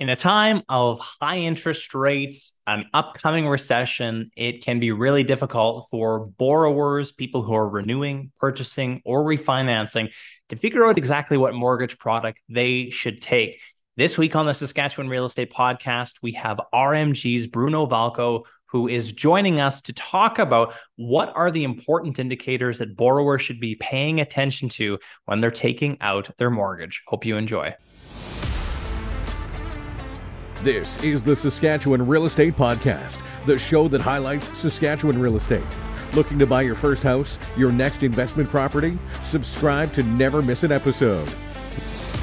In a time of high interest rates, an upcoming recession, it can be really difficult for borrowers, people who are renewing, purchasing, or refinancing to figure out exactly what mortgage product they should take. This week on the Saskatchewan Real Estate Podcast, we have RMG's Bruno Valko, who is joining us to talk about what are the important indicators that borrowers should be paying attention to when they're taking out their mortgage. Hope you enjoy. This is the Saskatchewan Real Estate Podcast, the show that highlights Saskatchewan real estate. Looking to buy your first house, your next investment property? Subscribe to never miss an episode.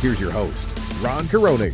Here's your host, Ron Quaroni.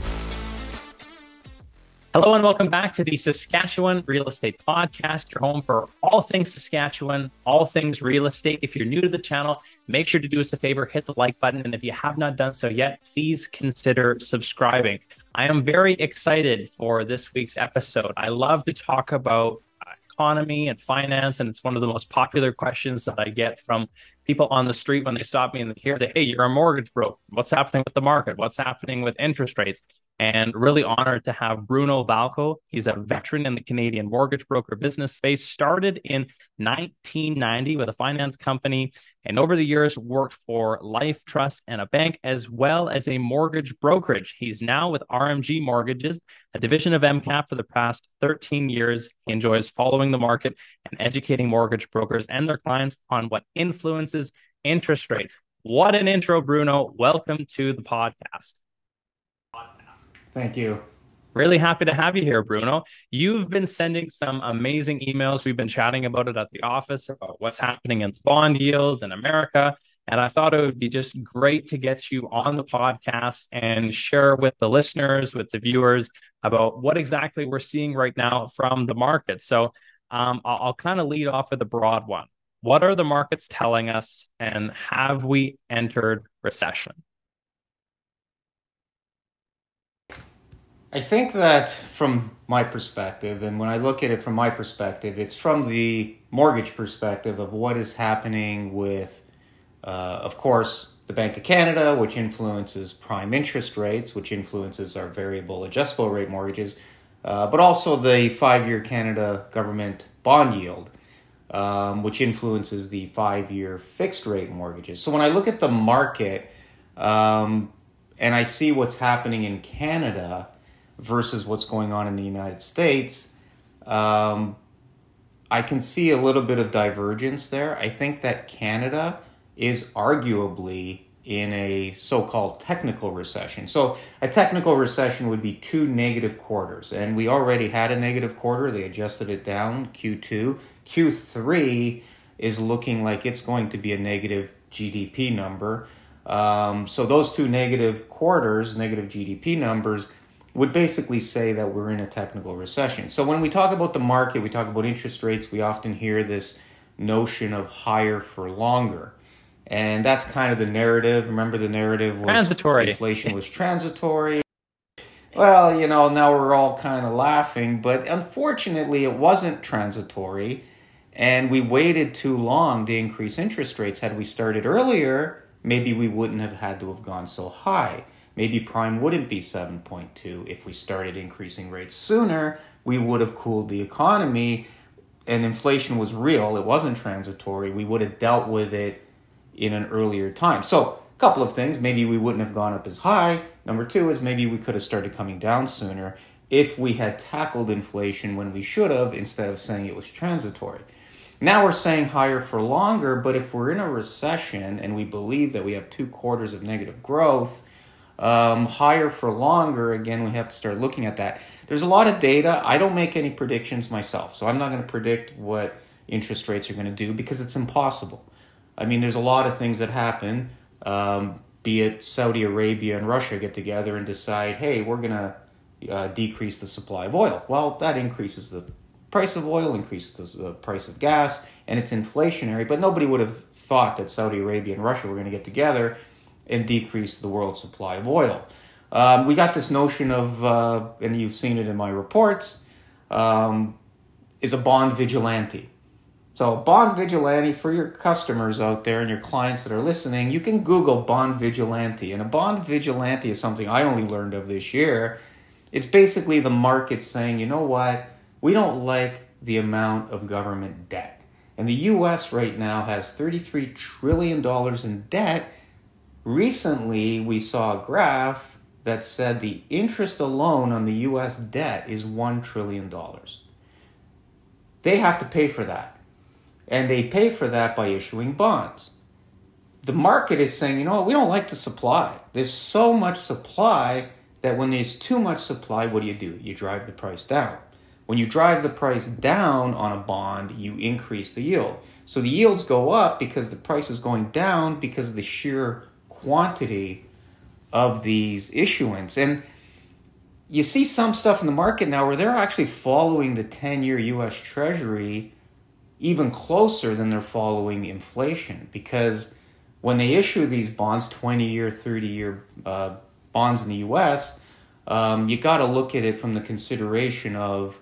Hello and welcome back to the Saskatchewan Real Estate Podcast, your home for all things Saskatchewan, all things real estate. If you're new to the channel, make sure to do us a favor, hit the like button. And if you have not done so yet, please consider subscribing. I am very excited for this week's episode. I love to talk about economy and finance, and it's one of the most popular questions that I get from people on the street when they stop me and they hear that, hey, you're a mortgage broker. What's happening with the market? What's happening with interest rates? and really honored to have Bruno Valko. He's a veteran in the Canadian mortgage broker business space, started in 1990 with a finance company, and over the years worked for Life Trust and a bank, as well as a mortgage brokerage. He's now with RMG Mortgages, a division of MCAP for the past 13 years. He enjoys following the market and educating mortgage brokers and their clients on what influences interest rates. What an intro, Bruno. Welcome to the podcast. Thank you. Really happy to have you here, Bruno. You've been sending some amazing emails. We've been chatting about it at the office about what's happening in bond yields in America. And I thought it would be just great to get you on the podcast and share with the listeners, with the viewers, about what exactly we're seeing right now from the market. So um, I'll, I'll kind of lead off with a broad one. What are the markets telling us, and have we entered recession? I think that from my perspective, and when I look at it from my perspective, it's from the mortgage perspective of what is happening with, uh, of course, the Bank of Canada, which influences prime interest rates, which influences our variable adjustable rate mortgages, uh, but also the five year Canada government bond yield, um, which influences the five year fixed rate mortgages. So when I look at the market um, and I see what's happening in Canada, versus what's going on in the United States, um, I can see a little bit of divergence there. I think that Canada is arguably in a so called technical recession. So, a technical recession would be two negative quarters, and we already had a negative quarter. They adjusted it down, Q2. Q3 is looking like it's going to be a negative GDP number. Um, so, those two negative quarters, negative GDP numbers, would basically say that we're in a technical recession. So when we talk about the market, we talk about interest rates, we often hear this notion of higher for longer. And that's kind of the narrative. Remember the narrative was transitory. Inflation was transitory. Well, you know, now we're all kind of laughing, but unfortunately it wasn't transitory and we waited too long to increase interest rates. Had we started earlier, maybe we wouldn't have had to have gone so high. Maybe prime wouldn't be 7.2 if we started increasing rates sooner. We would have cooled the economy and inflation was real, it wasn't transitory. We would have dealt with it in an earlier time. So, a couple of things. Maybe we wouldn't have gone up as high. Number two is maybe we could have started coming down sooner if we had tackled inflation when we should have instead of saying it was transitory. Now we're saying higher for longer, but if we're in a recession and we believe that we have two quarters of negative growth, um, higher for longer, again, we have to start looking at that. There's a lot of data. I don't make any predictions myself, so I'm not going to predict what interest rates are going to do because it's impossible. I mean, there's a lot of things that happen, um, be it Saudi Arabia and Russia get together and decide, hey, we're going to uh, decrease the supply of oil. Well, that increases the price of oil, increases the price of gas, and it's inflationary, but nobody would have thought that Saudi Arabia and Russia were going to get together and decrease the world supply of oil. Um, we got this notion of, uh, and you've seen it in my reports, um, is a bond vigilante. So, bond vigilante for your customers out there and your clients that are listening, you can Google bond vigilante. And a bond vigilante is something I only learned of this year. It's basically the market saying, you know what, we don't like the amount of government debt. And the US right now has $33 trillion in debt. Recently, we saw a graph that said the interest alone on the US debt is $1 trillion. They have to pay for that. And they pay for that by issuing bonds. The market is saying, you know what, we don't like the supply. There's so much supply that when there's too much supply, what do you do? You drive the price down. When you drive the price down on a bond, you increase the yield. So the yields go up because the price is going down because of the sheer quantity of these issuance. And you see some stuff in the market now where they're actually following the 10 year US Treasury even closer than they're following inflation because when they issue these bonds, 20 year, 30 year uh, bonds in the US, um, you got to look at it from the consideration of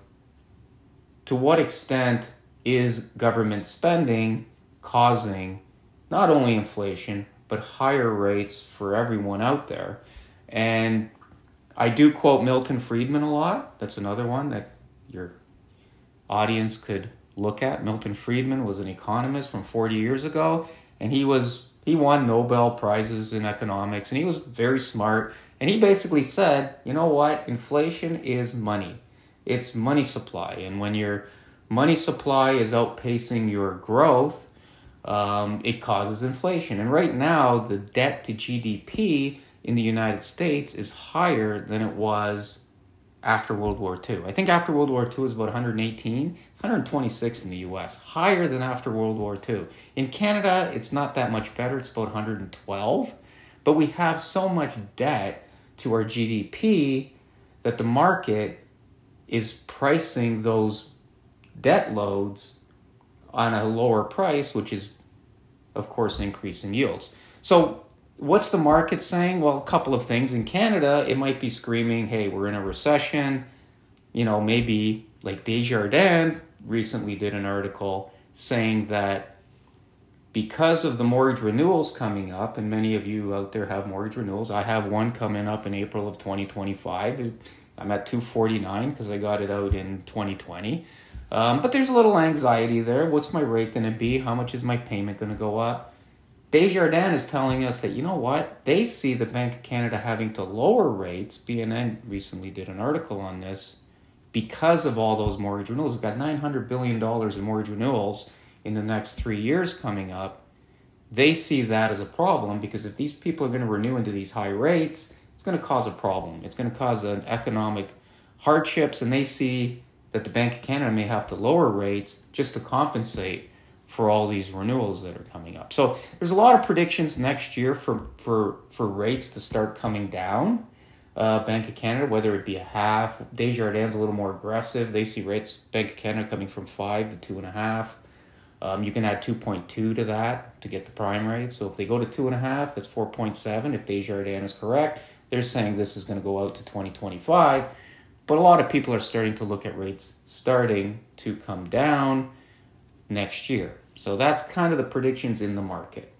to what extent is government spending causing not only inflation, but higher rates for everyone out there. And I do quote Milton Friedman a lot. That's another one that your audience could look at. Milton Friedman was an economist from 40 years ago, and he was he won Nobel prizes in economics, and he was very smart. And he basically said, you know what? Inflation is money. It's money supply, and when your money supply is outpacing your growth, um, it causes inflation. And right now, the debt to GDP in the United States is higher than it was after World War II. I think after World War II was about 118. It's 126 in the US, higher than after World War II. In Canada, it's not that much better. It's about 112. But we have so much debt to our GDP that the market is pricing those debt loads on a lower price, which is, of course, increasing yields. So what's the market saying? Well, a couple of things. In Canada, it might be screaming, hey, we're in a recession. You know, maybe like Desjardins recently did an article saying that because of the mortgage renewals coming up, and many of you out there have mortgage renewals, I have one coming up in April of 2025. I'm at 249 because I got it out in 2020. Um, but there's a little anxiety there. What's my rate going to be? How much is my payment going to go up? Desjardins is telling us that, you know what, they see the Bank of Canada having to lower rates. BNN recently did an article on this because of all those mortgage renewals. We've got $900 billion in mortgage renewals in the next three years coming up. They see that as a problem because if these people are going to renew into these high rates, it's going to cause a problem. It's going to cause an economic hardships, and they see that the Bank of Canada may have to lower rates just to compensate for all these renewals that are coming up. So there's a lot of predictions next year for for for rates to start coming down. Uh, Bank of Canada, whether it be a half, Desjardins a little more aggressive. They see rates Bank of Canada coming from five to two and a half. Um, you can add two point two to that to get the prime rate. So if they go to two and a half, that's four point seven. If Desjardins is correct, they're saying this is going to go out to twenty twenty five. But a lot of people are starting to look at rates starting to come down next year. So that's kind of the predictions in the market.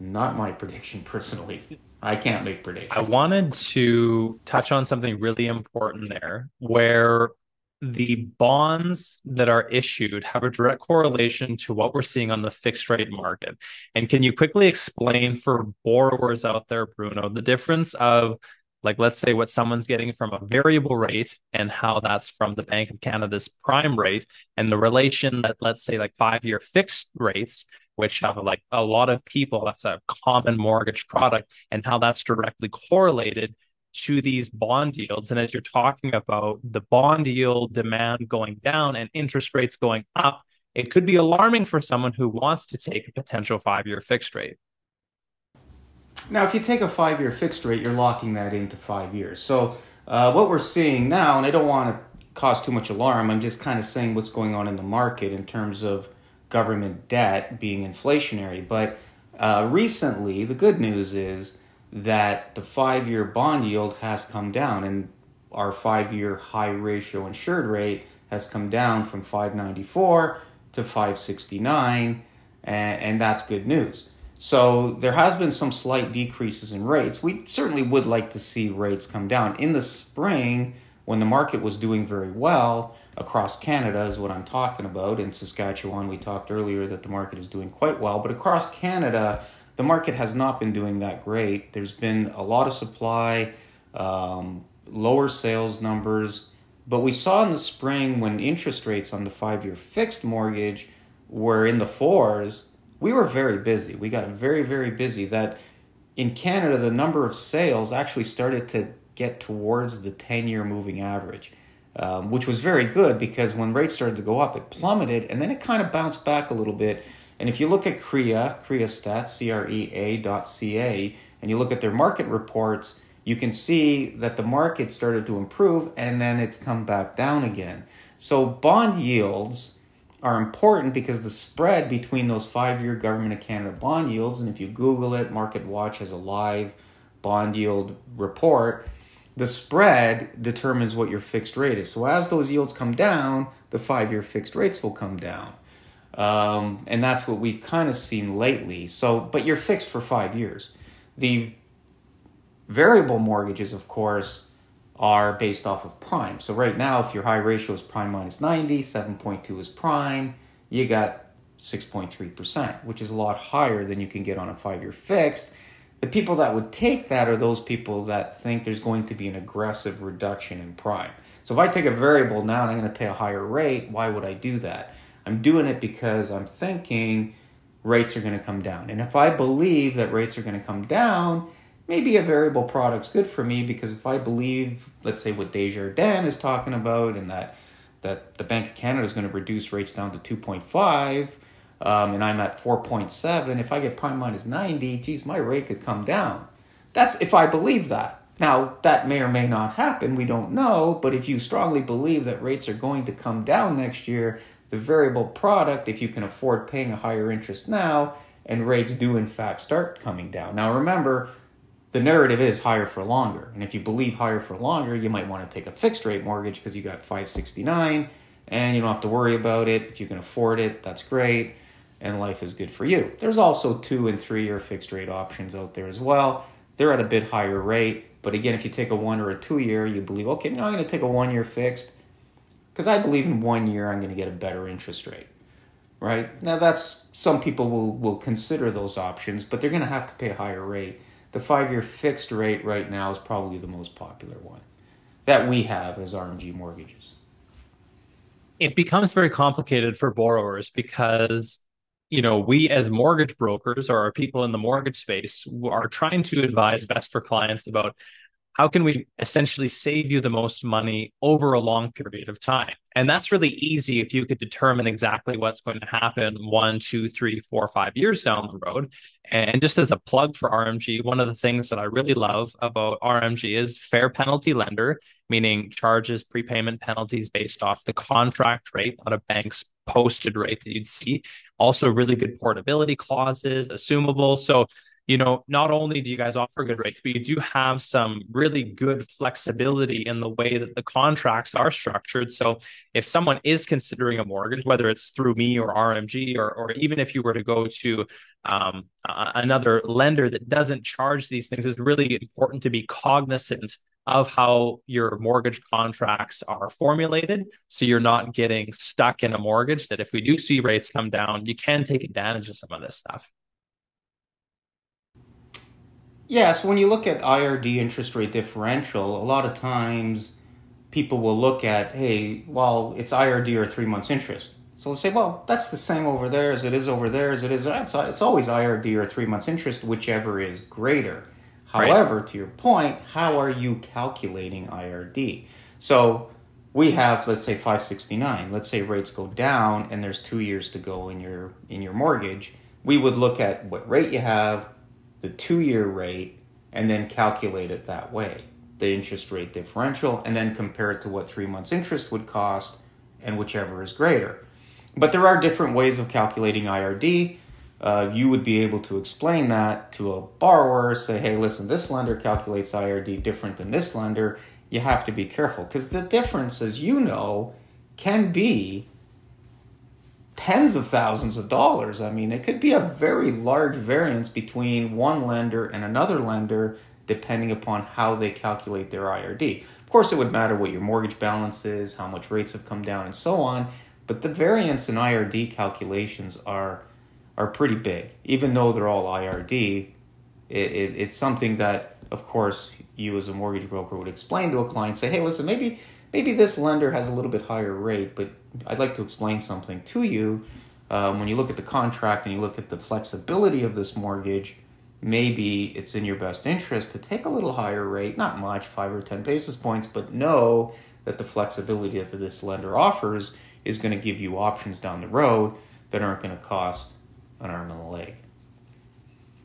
Not my prediction personally. I can't make predictions. I wanted to touch on something really important there where the bonds that are issued have a direct correlation to what we're seeing on the fixed rate market. And can you quickly explain for borrowers out there, Bruno, the difference of like let's say what someone's getting from a variable rate and how that's from the Bank of Canada's prime rate and the relation that let's say like five year fixed rates which have like a lot of people that's a common mortgage product and how that's directly correlated to these bond yields. And as you're talking about the bond yield demand going down and interest rates going up it could be alarming for someone who wants to take a potential five year fixed rate now, if you take a five year fixed rate, you're locking that into five years. So, uh, what we're seeing now, and I don't want to cause too much alarm, I'm just kind of saying what's going on in the market in terms of government debt being inflationary. But uh, recently, the good news is that the five year bond yield has come down, and our five year high ratio insured rate has come down from 594 to 569, and, and that's good news. So there has been some slight decreases in rates. We certainly would like to see rates come down. In the spring, when the market was doing very well across Canada, is what I'm talking about. In Saskatchewan, we talked earlier that the market is doing quite well, but across Canada, the market has not been doing that great. There's been a lot of supply, um, lower sales numbers. But we saw in the spring when interest rates on the five year fixed mortgage were in the fours, we were very busy. We got very, very busy. That in Canada, the number of sales actually started to get towards the 10 year moving average, um, which was very good because when rates started to go up, it plummeted and then it kind of bounced back a little bit. And if you look at CREA, CREA stats, C R E A dot C A, and you look at their market reports, you can see that the market started to improve and then it's come back down again. So bond yields are important because the spread between those five year Government of Canada bond yields, and if you Google it, Market Watch has a live bond yield report, the spread determines what your fixed rate is. So as those yields come down, the five year fixed rates will come down. Um, and that's what we've kind of seen lately. So, but you're fixed for five years. The Variable mortgages, of course, are based off of prime. So right now, if your high ratio is prime minus 90, 7.2 is prime, you got 6.3%, which is a lot higher than you can get on a five year fixed. The people that would take that are those people that think there's going to be an aggressive reduction in prime. So if I take a variable now and I'm going to pay a higher rate, why would I do that? I'm doing it because I'm thinking rates are going to come down. And if I believe that rates are going to come down, maybe a variable product's good for me because if I believe, let's say, what Desjardins is talking about and that that the Bank of Canada is going to reduce rates down to 2.5 um, and I'm at 4.7, if I get prime minus 90, geez, my rate could come down. That's if I believe that. Now, that may or may not happen, we don't know, but if you strongly believe that rates are going to come down next year, the variable product, if you can afford paying a higher interest now, and rates do in fact start coming down. Now, remember, the narrative is higher for longer. And if you believe higher for longer, you might want to take a fixed rate mortgage because you got 569 and you don't have to worry about it. If you can afford it, that's great. And life is good for you. There's also two and three year fixed rate options out there as well. They're at a bit higher rate. But again, if you take a one or a two year, you believe, okay, now I'm going to take a one year fixed because I believe in one year I'm going to get a better interest rate. Right? Now, that's some people will, will consider those options, but they're going to have to pay a higher rate the five year fixed rate right now is probably the most popular one that we have as RMG mortgages. It becomes very complicated for borrowers because you know we as mortgage brokers or people in the mortgage space are trying to advise best for clients about how can we essentially save you the most money over a long period of time? And that's really easy if you could determine exactly what's going to happen one two three four five years down the road. And just as a plug for rmg one of the things that i really love about rmg is fair penalty lender meaning charges prepayment penalties based off the contract rate not a bank's posted rate that you'd see. Also really good portability clauses assumable so you know, not only do you guys offer good rates, but you do have some really good flexibility in the way that the contracts are structured. So if someone is considering a mortgage, whether it's through me or RMG, or, or even if you were to go to um, another lender that doesn't charge these things, it's really important to be cognizant of how your mortgage contracts are formulated. So you're not getting stuck in a mortgage that if we do see rates come down, you can take advantage of some of this stuff. Yeah, so when you look at IRD interest rate differential, a lot of times people will look at, hey, well, it's IRD or three months interest. So they'll say, well, that's the same over there as it is over there as it is. It's, it's always IRD or three months interest, whichever is greater. However, right. to your point, how are you calculating IRD? So we have, let's say, 569. Let's say rates go down and there's two years to go in your in your mortgage. We would look at what rate you have, the two year rate and then calculate it that way the interest rate differential and then compare it to what three months interest would cost and whichever is greater. But there are different ways of calculating ird uh, you would be able to explain that to a borrower say hey listen this lender calculates ird different than this lender. You have to be careful because the difference as you know can be tens of thousands of dollars. I mean, it could be a very large variance between one lender and another lender depending upon how they calculate their IRD. Of course, it would matter what your mortgage balance is, how much rates have come down, and so on. But the variance in IRD calculations are are pretty big, even though they're all IRD. It, it, it's something that, of course, you as a mortgage broker would explain to a client. Say, hey, listen, maybe maybe this lender has a little bit higher rate, but I'd like to explain something to you. Um, when you look at the contract and you look at the flexibility of this mortgage, maybe it's in your best interest to take a little higher rate, not much, five or 10 basis points, but know that the flexibility that this lender offers is going to give you options down the road that aren't going to cost an arm and a leg.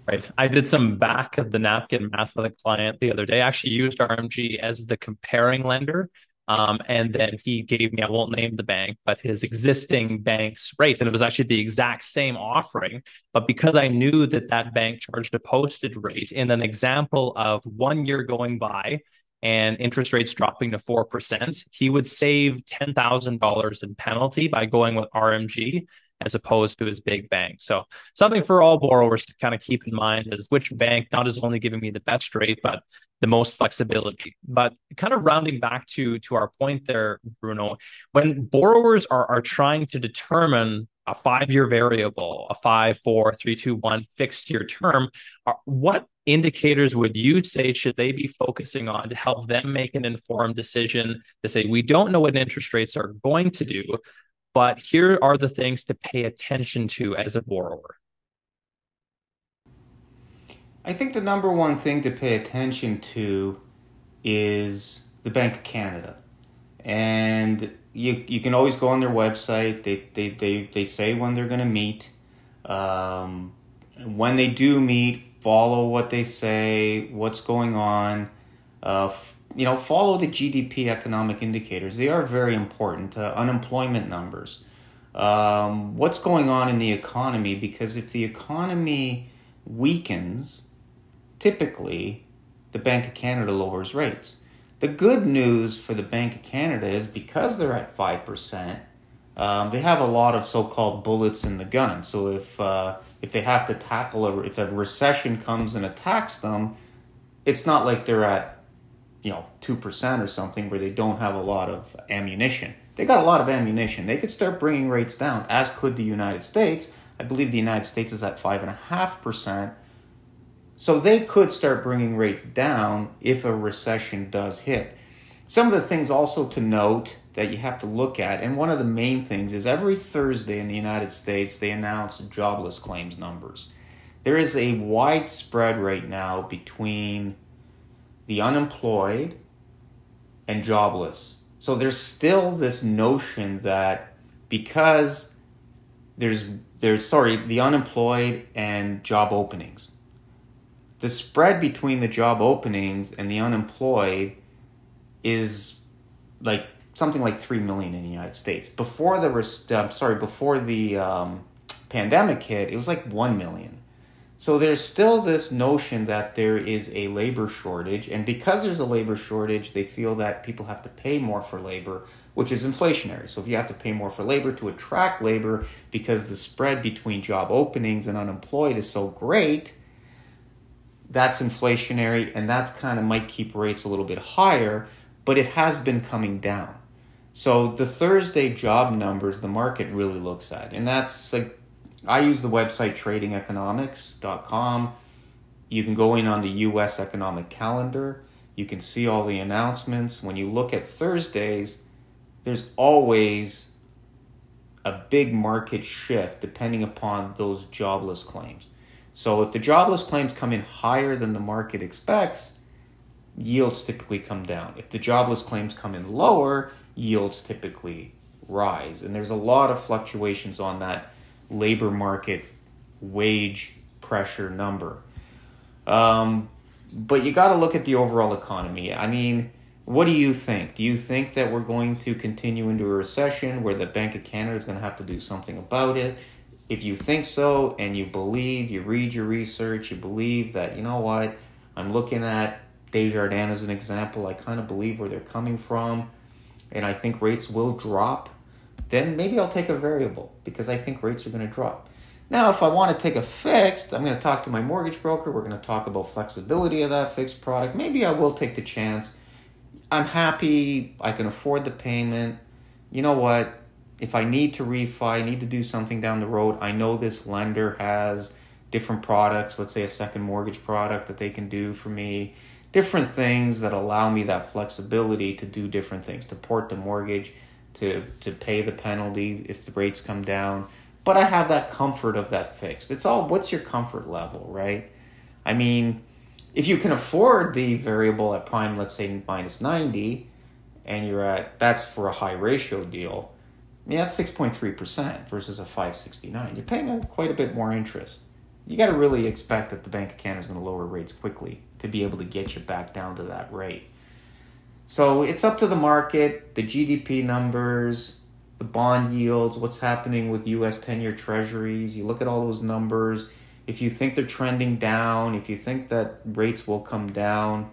Right. I did some back of the napkin math with a client the other day. I actually used RMG as the comparing lender um, and then he gave me, I won't name the bank, but his existing bank's rate. And it was actually the exact same offering. But because I knew that that bank charged a posted rate in an example of one year going by and interest rates dropping to 4%, he would save $10,000 in penalty by going with RMG as opposed to his big bank. So something for all borrowers to kind of keep in mind is which bank not is only giving me the best rate, but the most flexibility. But kind of rounding back to to our point there, Bruno, when borrowers are are trying to determine a five-year variable, a five, four, three, two, one fixed year term, are, what indicators would you say should they be focusing on to help them make an informed decision to say we don't know what interest rates are going to do but here are the things to pay attention to as a borrower. I think the number one thing to pay attention to is the Bank of Canada. And you, you can always go on their website. They, they, they, they say when they're going to meet. Um, when they do meet, follow what they say, what's going on. Uh, you know, follow the GDP economic indicators. They are very important. Uh, unemployment numbers. Um, what's going on in the economy? Because if the economy weakens, typically the Bank of Canada lowers rates. The good news for the Bank of Canada is because they're at 5%, um, they have a lot of so called bullets in the gun. So if, uh, if they have to tackle a, if a recession comes and attacks them, it's not like they're at you know, 2% or something where they don't have a lot of ammunition. They got a lot of ammunition. They could start bringing rates down, as could the United States. I believe the United States is at 5.5%. So they could start bringing rates down if a recession does hit. Some of the things also to note that you have to look at, and one of the main things is every Thursday in the United States, they announce jobless claims numbers. There is a widespread right now between the unemployed, and jobless. So there's still this notion that because there's there's sorry, the unemployed and job openings. The spread between the job openings and the unemployed is like something like 3 million in the United States. Before the uh, sorry, before the um, pandemic hit, it was like 1 million. So there's still this notion that there is a labor shortage, and because there's a labor shortage, they feel that people have to pay more for labor, which is inflationary. So if you have to pay more for labor to attract labor because the spread between job openings and unemployed is so great, that's inflationary, and that's kind of might keep rates a little bit higher, but it has been coming down. So the Thursday job numbers the market really looks at, and that's like I use the website tradingeconomics.com. You can go in on the US economic calendar. You can see all the announcements. When you look at Thursdays, there's always a big market shift depending upon those jobless claims. So if the jobless claims come in higher than the market expects, yields typically come down. If the jobless claims come in lower, yields typically rise. And there's a lot of fluctuations on that labor market wage pressure number. Um, but you got to look at the overall economy. I mean, what do you think? Do you think that we're going to continue into a recession where the Bank of Canada is going to have to do something about it? If you think so and you believe, you read your research, you believe that, you know what, I'm looking at Desjardins as an example, I kind of believe where they're coming from, and I think rates will drop then maybe I'll take a variable because I think rates are going to drop. Now, if I want to take a fixed, I'm going to talk to my mortgage broker. We're going to talk about flexibility of that fixed product. Maybe I will take the chance. I'm happy. I can afford the payment. You know what? If I need to refi, need to do something down the road, I know this lender has different products, let's say a second mortgage product that they can do for me, different things that allow me that flexibility to do different things, to port the mortgage, to to pay the penalty if the rates come down. But I have that comfort of that fixed. It's all what's your comfort level, right? I mean, if you can afford the variable at prime, let's say minus 90, and you're at that's for a high ratio deal, I mean that's 6.3% versus a 569. You're paying a, quite a bit more interest. You got to really expect that the Bank of Canada is going to lower rates quickly to be able to get you back down to that rate. So it's up to the market, the GDP numbers, the bond yields, what's happening with US 10 year treasuries. You look at all those numbers. If you think they're trending down, if you think that rates will come down,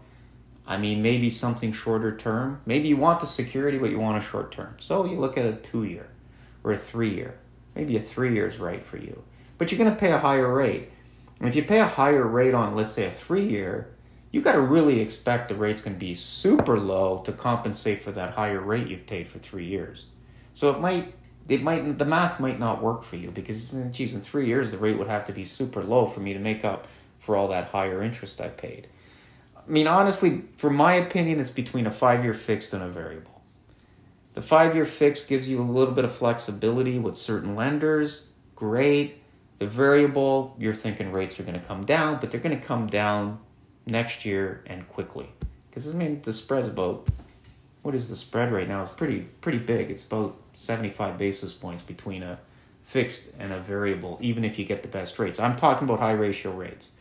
I mean, maybe something shorter term. Maybe you want the security, but you want a short term. So you look at a two year or a three year. Maybe a three year is right for you. But you're going to pay a higher rate. And if you pay a higher rate on, let's say, a three year, you got to really expect the rate's going to be super low to compensate for that higher rate you've paid for three years. So it might, it might, the math might not work for you because, geez, in three years the rate would have to be super low for me to make up for all that higher interest I paid. I mean, honestly, for my opinion, it's between a five-year fixed and a variable. The five-year fixed gives you a little bit of flexibility with certain lenders. Great. The variable, you're thinking rates are going to come down, but they're going to come down next year and quickly. Because I mean, the spread's about what is the spread right now? It's pretty pretty big. It's about 75 basis points between a fixed and a variable, even if you get the best rates. I'm talking about high ratio rates.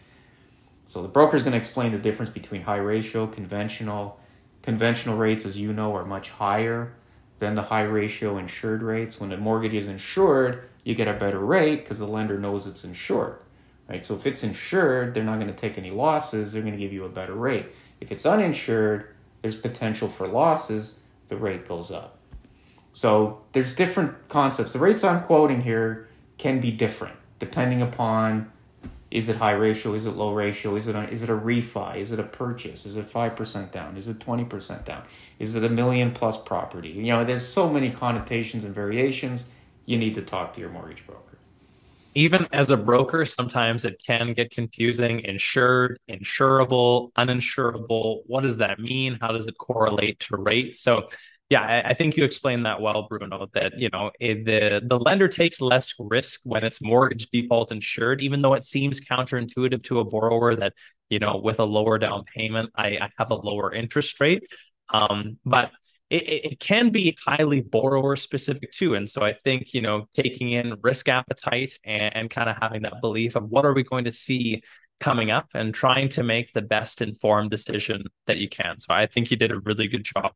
So the broker is going to explain the difference between high ratio, conventional. Conventional rates, as you know, are much higher than the high ratio insured rates. When the mortgage is insured, you get a better rate because the lender knows it's insured. Right? So if it's insured, they're not going to take any losses. They're going to give you a better rate. If it's uninsured, there's potential for losses. The rate goes up. So there's different concepts. The rates I'm quoting here can be different depending upon is it high ratio, is it low ratio, is it a, is it a refi, is it a purchase, is it 5% down, is it 20% down, is it a million plus property? You know, there's so many connotations and variations. You need to talk to your mortgage broker. Even as a broker, sometimes it can get confusing. Insured, insurable, uninsurable. What does that mean? How does it correlate to rate? So yeah, I, think you explained that well, Bruno. That you know the the lender takes less risk when it's mortgage default insured, even though it seems counterintuitive to a borrower that you know with a lower down payment, I, I have a lower interest rate. Um, but it, it can be highly borrower specific too. And so I think, you know, taking in risk appetite and, and kind of having that belief of what are we going to see coming up and trying to make the best informed decision that you can. So I think you did a really good job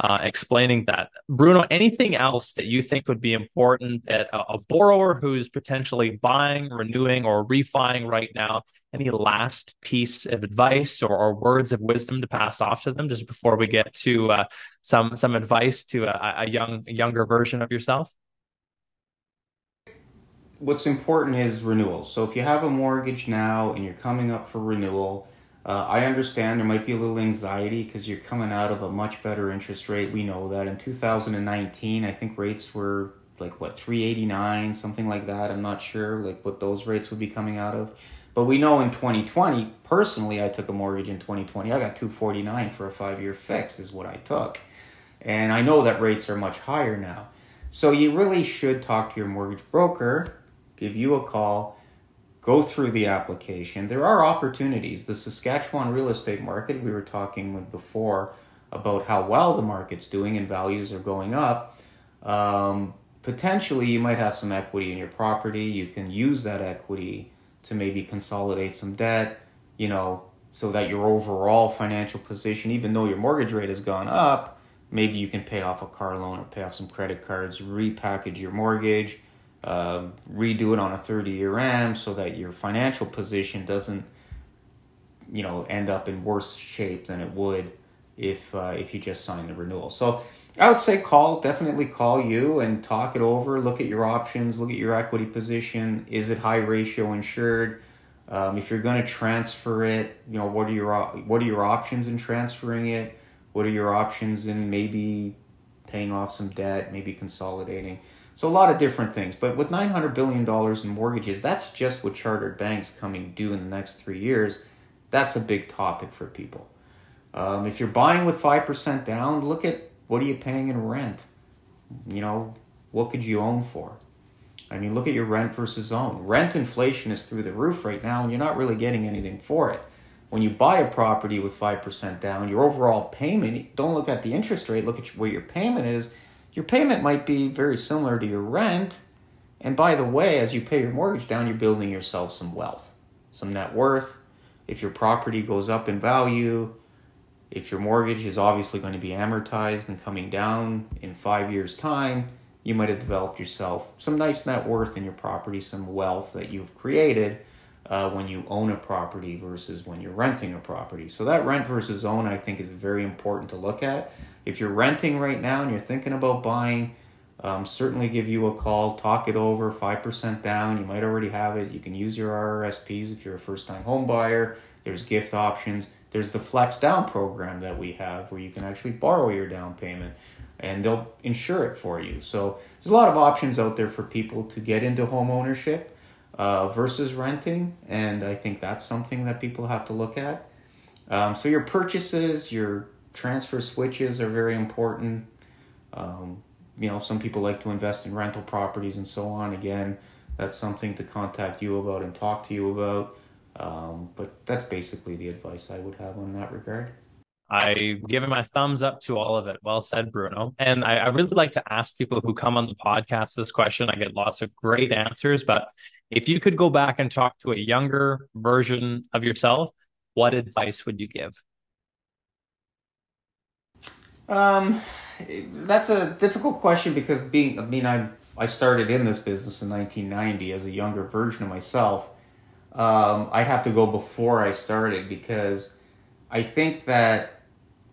uh, explaining that. Bruno, anything else that you think would be important that a, a borrower who's potentially buying, renewing, or refining right now, any last piece of advice or, or, words of wisdom to pass off to them just before we get to uh, some some advice to a, a young a younger version of yourself? what's important is renewal So if you have a mortgage now and you're coming up for renewal, uh, I understand there might be a little anxiety because you're coming out of a much better interest rate. We know that in 2019, I think rates were like what 389, something like that. I'm not sure like what those rates would be coming out of. But we know in 2020, personally, I took a mortgage in 2020. I got 249 for a five year fixed, is what I took. And I know that rates are much higher now. So you really should talk to your mortgage broker give you a call, go through the application. There are opportunities. The Saskatchewan real estate market, we were talking before about how well the market's doing and values are going up. Um, potentially, you might have some equity in your property. You can use that equity to maybe consolidate some debt, you know, so that your overall financial position, even though your mortgage rate has gone up, maybe you can pay off a car loan or pay off some credit cards, repackage your mortgage uh, redo it on a 30 year RAM so that your financial position doesn't, you know, end up in worse shape than it would if uh, if you just sign the renewal. So I would say call, definitely call you and talk it over. Look at your options. Look at your equity position. Is it high ratio insured? Um, if you're going to transfer it, you know what are your what are your options in transferring it? What are your options in maybe paying off some debt, maybe consolidating? So a lot of different things. But with $900 billion in mortgages, that's just what chartered banks coming due in the next three years. That's a big topic for people. Um, if you're buying with 5% down, look at what are you paying in rent? You know, what could you own for? I mean, look at your rent versus own. Rent inflation is through the roof right now, and you're not really getting anything for it. When you buy a property with 5% down, your overall payment, don't look at the interest rate, look at where your payment is. Your payment might be very similar to your rent. And by the way, as you pay your mortgage down, you're building yourself some wealth, some net worth. If your property goes up in value, if your mortgage is obviously going to be amortized and coming down in five years' time, you might have developed yourself some nice net worth in your property, some wealth that you've created uh, when you own a property versus when you're renting a property. So that rent versus own, I think, is very important to look at. If you're renting right now and you're thinking about buying, um, certainly give you a call, talk it over, 5% down. You might already have it. You can use your RRSPs if you're a first time home buyer. There's gift options. There's the flex down program that we have where you can actually borrow your down payment and they'll insure it for you. So there's a lot of options out there for people to get into home ownership uh, versus renting, and I think that's something that people have to look at. Um, so your purchases, your transfer switches are very important. Um, you know, some people like to invest in rental properties and so on. Again, that's something to contact you about and talk to you about. Um, but that's basically the advice I would have on that regard. I give him my thumbs up to all of it. Well said, Bruno. And I, I, really like to ask people who come on the podcast this question. I get lots of great answers, but if you could go back and talk to a younger version of yourself, what advice would you give? Um, that's a difficult question because being, I mean, I I started in this business in 1990 as a younger version of myself. Um, I'd have to go before I started because I think that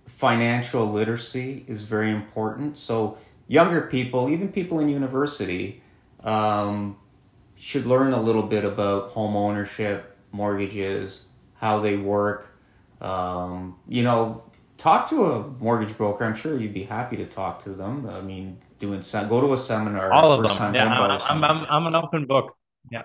financial literacy is very important. So younger people, even people in university, um, should learn a little bit about home ownership, mortgages, how they work. Um, you know, talk to a mortgage broker. I'm sure you'd be happy to talk to them. I mean, doing go to a seminar. All of them. Yeah, I'm, I'm, I'm an open book. Yeah.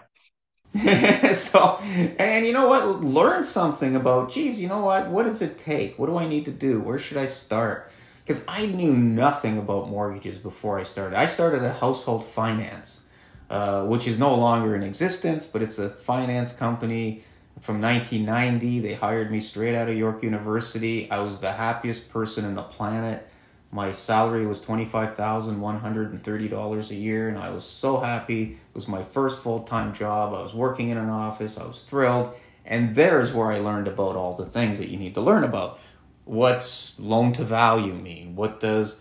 so, and you know what? Learn something about, geez, you know what? What does it take? What do I need to do? Where should I start? Because I knew nothing about mortgages before I started. I started at Household Finance, uh, which is no longer in existence, but it's a finance company from 1990. They hired me straight out of York University. I was the happiest person in the planet. My salary was $25,130 a year, and I was so happy. It was my first full time job. I was working in an office. I was thrilled. And there's where I learned about all the things that you need to learn about. What's loan to value mean? What does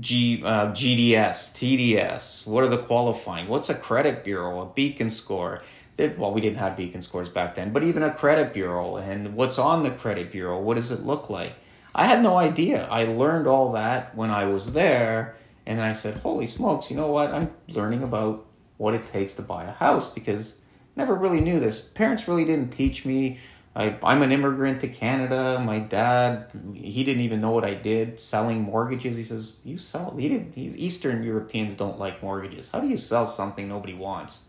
G, uh, GDS, TDS? What are the qualifying? What's a credit bureau, a beacon score? well, we didn't have beacon scores back then, but even a credit bureau and what's on the credit bureau? What does it look like? I had no idea. I learned all that when I was there, and then I said, "Holy smokes! You know what? I'm learning about what it takes to buy a house because never really knew this. Parents really didn't teach me. I, I'm an immigrant to Canada. My dad, he didn't even know what I did selling mortgages. He says, "You sell? He did. Eastern Europeans don't like mortgages. How do you sell something nobody wants?"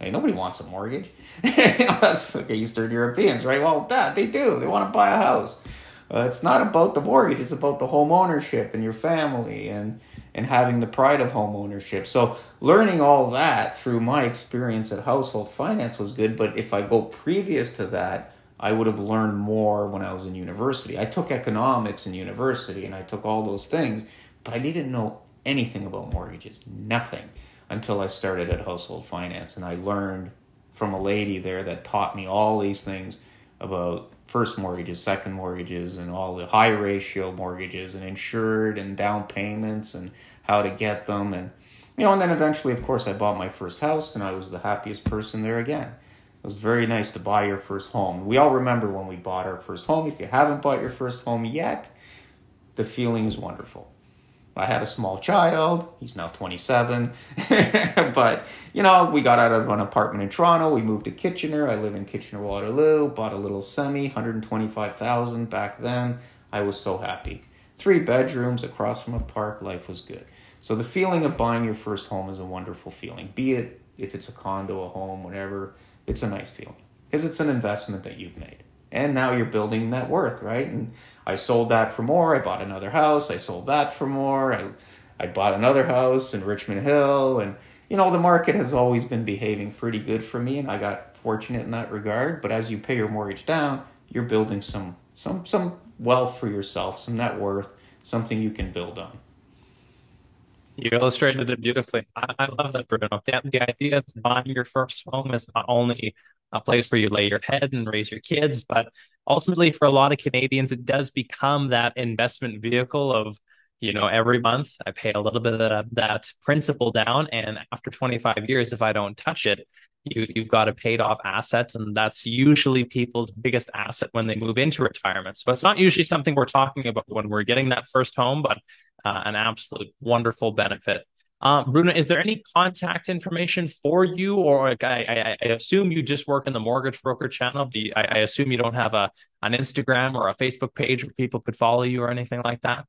Hey, nobody wants a mortgage. That's like Eastern Europeans, right? Well, that they do. They want to buy a house. Uh, it's not about the mortgage; it's about the home ownership and your family and and having the pride of home ownership. So learning all that through my experience at household finance was good. But if I go previous to that, I would have learned more when I was in university. I took economics in university and I took all those things, but I didn't know anything about mortgages, nothing, until I started at household finance. And I learned from a lady there that taught me all these things about first mortgages, second mortgages, and all the high ratio mortgages and insured and down payments and how to get them. And, you know, and then eventually, of course, I bought my first house and I was the happiest person there again. It was very nice to buy your first home. We all remember when we bought our first home. If you haven't bought your first home yet, the feeling is wonderful. I had a small child. He's now 27. but, you know, we got out of an apartment in Toronto. We moved to Kitchener. I live in Kitchener Waterloo. Bought a little semi, 125000 back then. I was so happy. three bedrooms across from a park. Life was good. So the feeling of buying your first home is a wonderful feeling. Be it if it's a condo, a home, whatever, it's a nice feeling because it's an investment that you've made. And now you're building net worth, right? And I sold that for more. I bought another house. I sold that for more. I, I bought another house in Richmond Hill. And, you know, the market has always been behaving pretty good for me. And I got fortunate in that regard. But as you pay your mortgage down, you're building some, some, some wealth for yourself, some net worth, something you can build on. You illustrated it beautifully. I, I love that, Bruno. The, the idea that buying your first home is not only a place where you lay your head and raise your kids, but ultimately for a lot of Canadians, it does become that investment vehicle of, you know, every month I pay a little bit of that, principal down. And after 25 years, if I don't touch it, you, you've got a paid off asset. And that's usually people's biggest asset when they move into retirement. So it's not usually something we're talking about when we're getting that first home, but uh, an absolute wonderful benefit. Um, Bruno, is there any contact information for you, or like I, I, I, assume you just work in the mortgage broker channel? I, I, assume you don't have a an Instagram or a Facebook page where people could follow you or anything like that.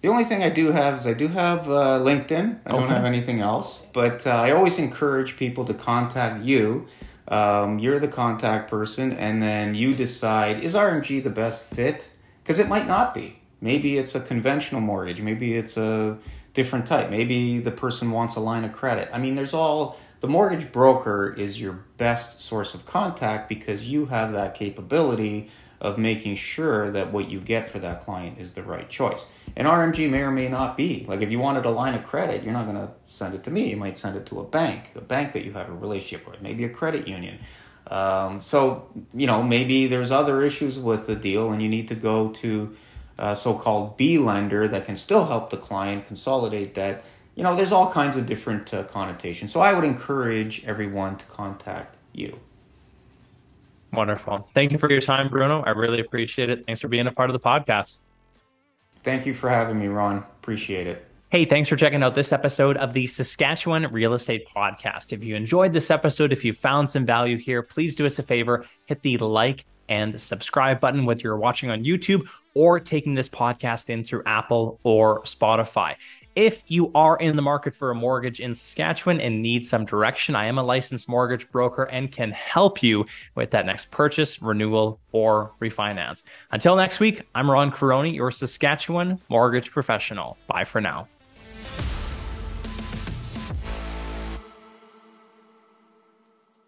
The only thing I do have is I do have uh, LinkedIn. I okay. don't have anything else, but uh, I always encourage people to contact you. Um, you're the contact person, and then you decide is RMG the best fit? Because it might not be. Maybe it's a conventional mortgage. Maybe it's a different type. Maybe the person wants a line of credit. I mean, there's all the mortgage broker is your best source of contact because you have that capability of making sure that what you get for that client is the right choice. And RMG may or may not be. Like if you wanted a line of credit, you're not going to send it to me. You might send it to a bank, a bank that you have a relationship with, maybe a credit union. Um, so, you know, maybe there's other issues with the deal and you need to go to uh, so-called B lender that can still help the client consolidate debt. You know, there's all kinds of different uh, connotations. So I would encourage everyone to contact you. Wonderful. Thank you for your time, Bruno. I really appreciate it. Thanks for being a part of the podcast. Thank you for having me, Ron. Appreciate it. Hey, thanks for checking out this episode of the Saskatchewan Real Estate Podcast. If you enjoyed this episode, if you found some value here, please do us a favor, hit the like and subscribe button, whether you're watching on YouTube or taking this podcast in through Apple or Spotify. If you are in the market for a mortgage in Saskatchewan and need some direction, I am a licensed mortgage broker and can help you with that next purchase, renewal, or refinance. Until next week, I'm Ron Quaroni, your Saskatchewan mortgage professional. Bye for now.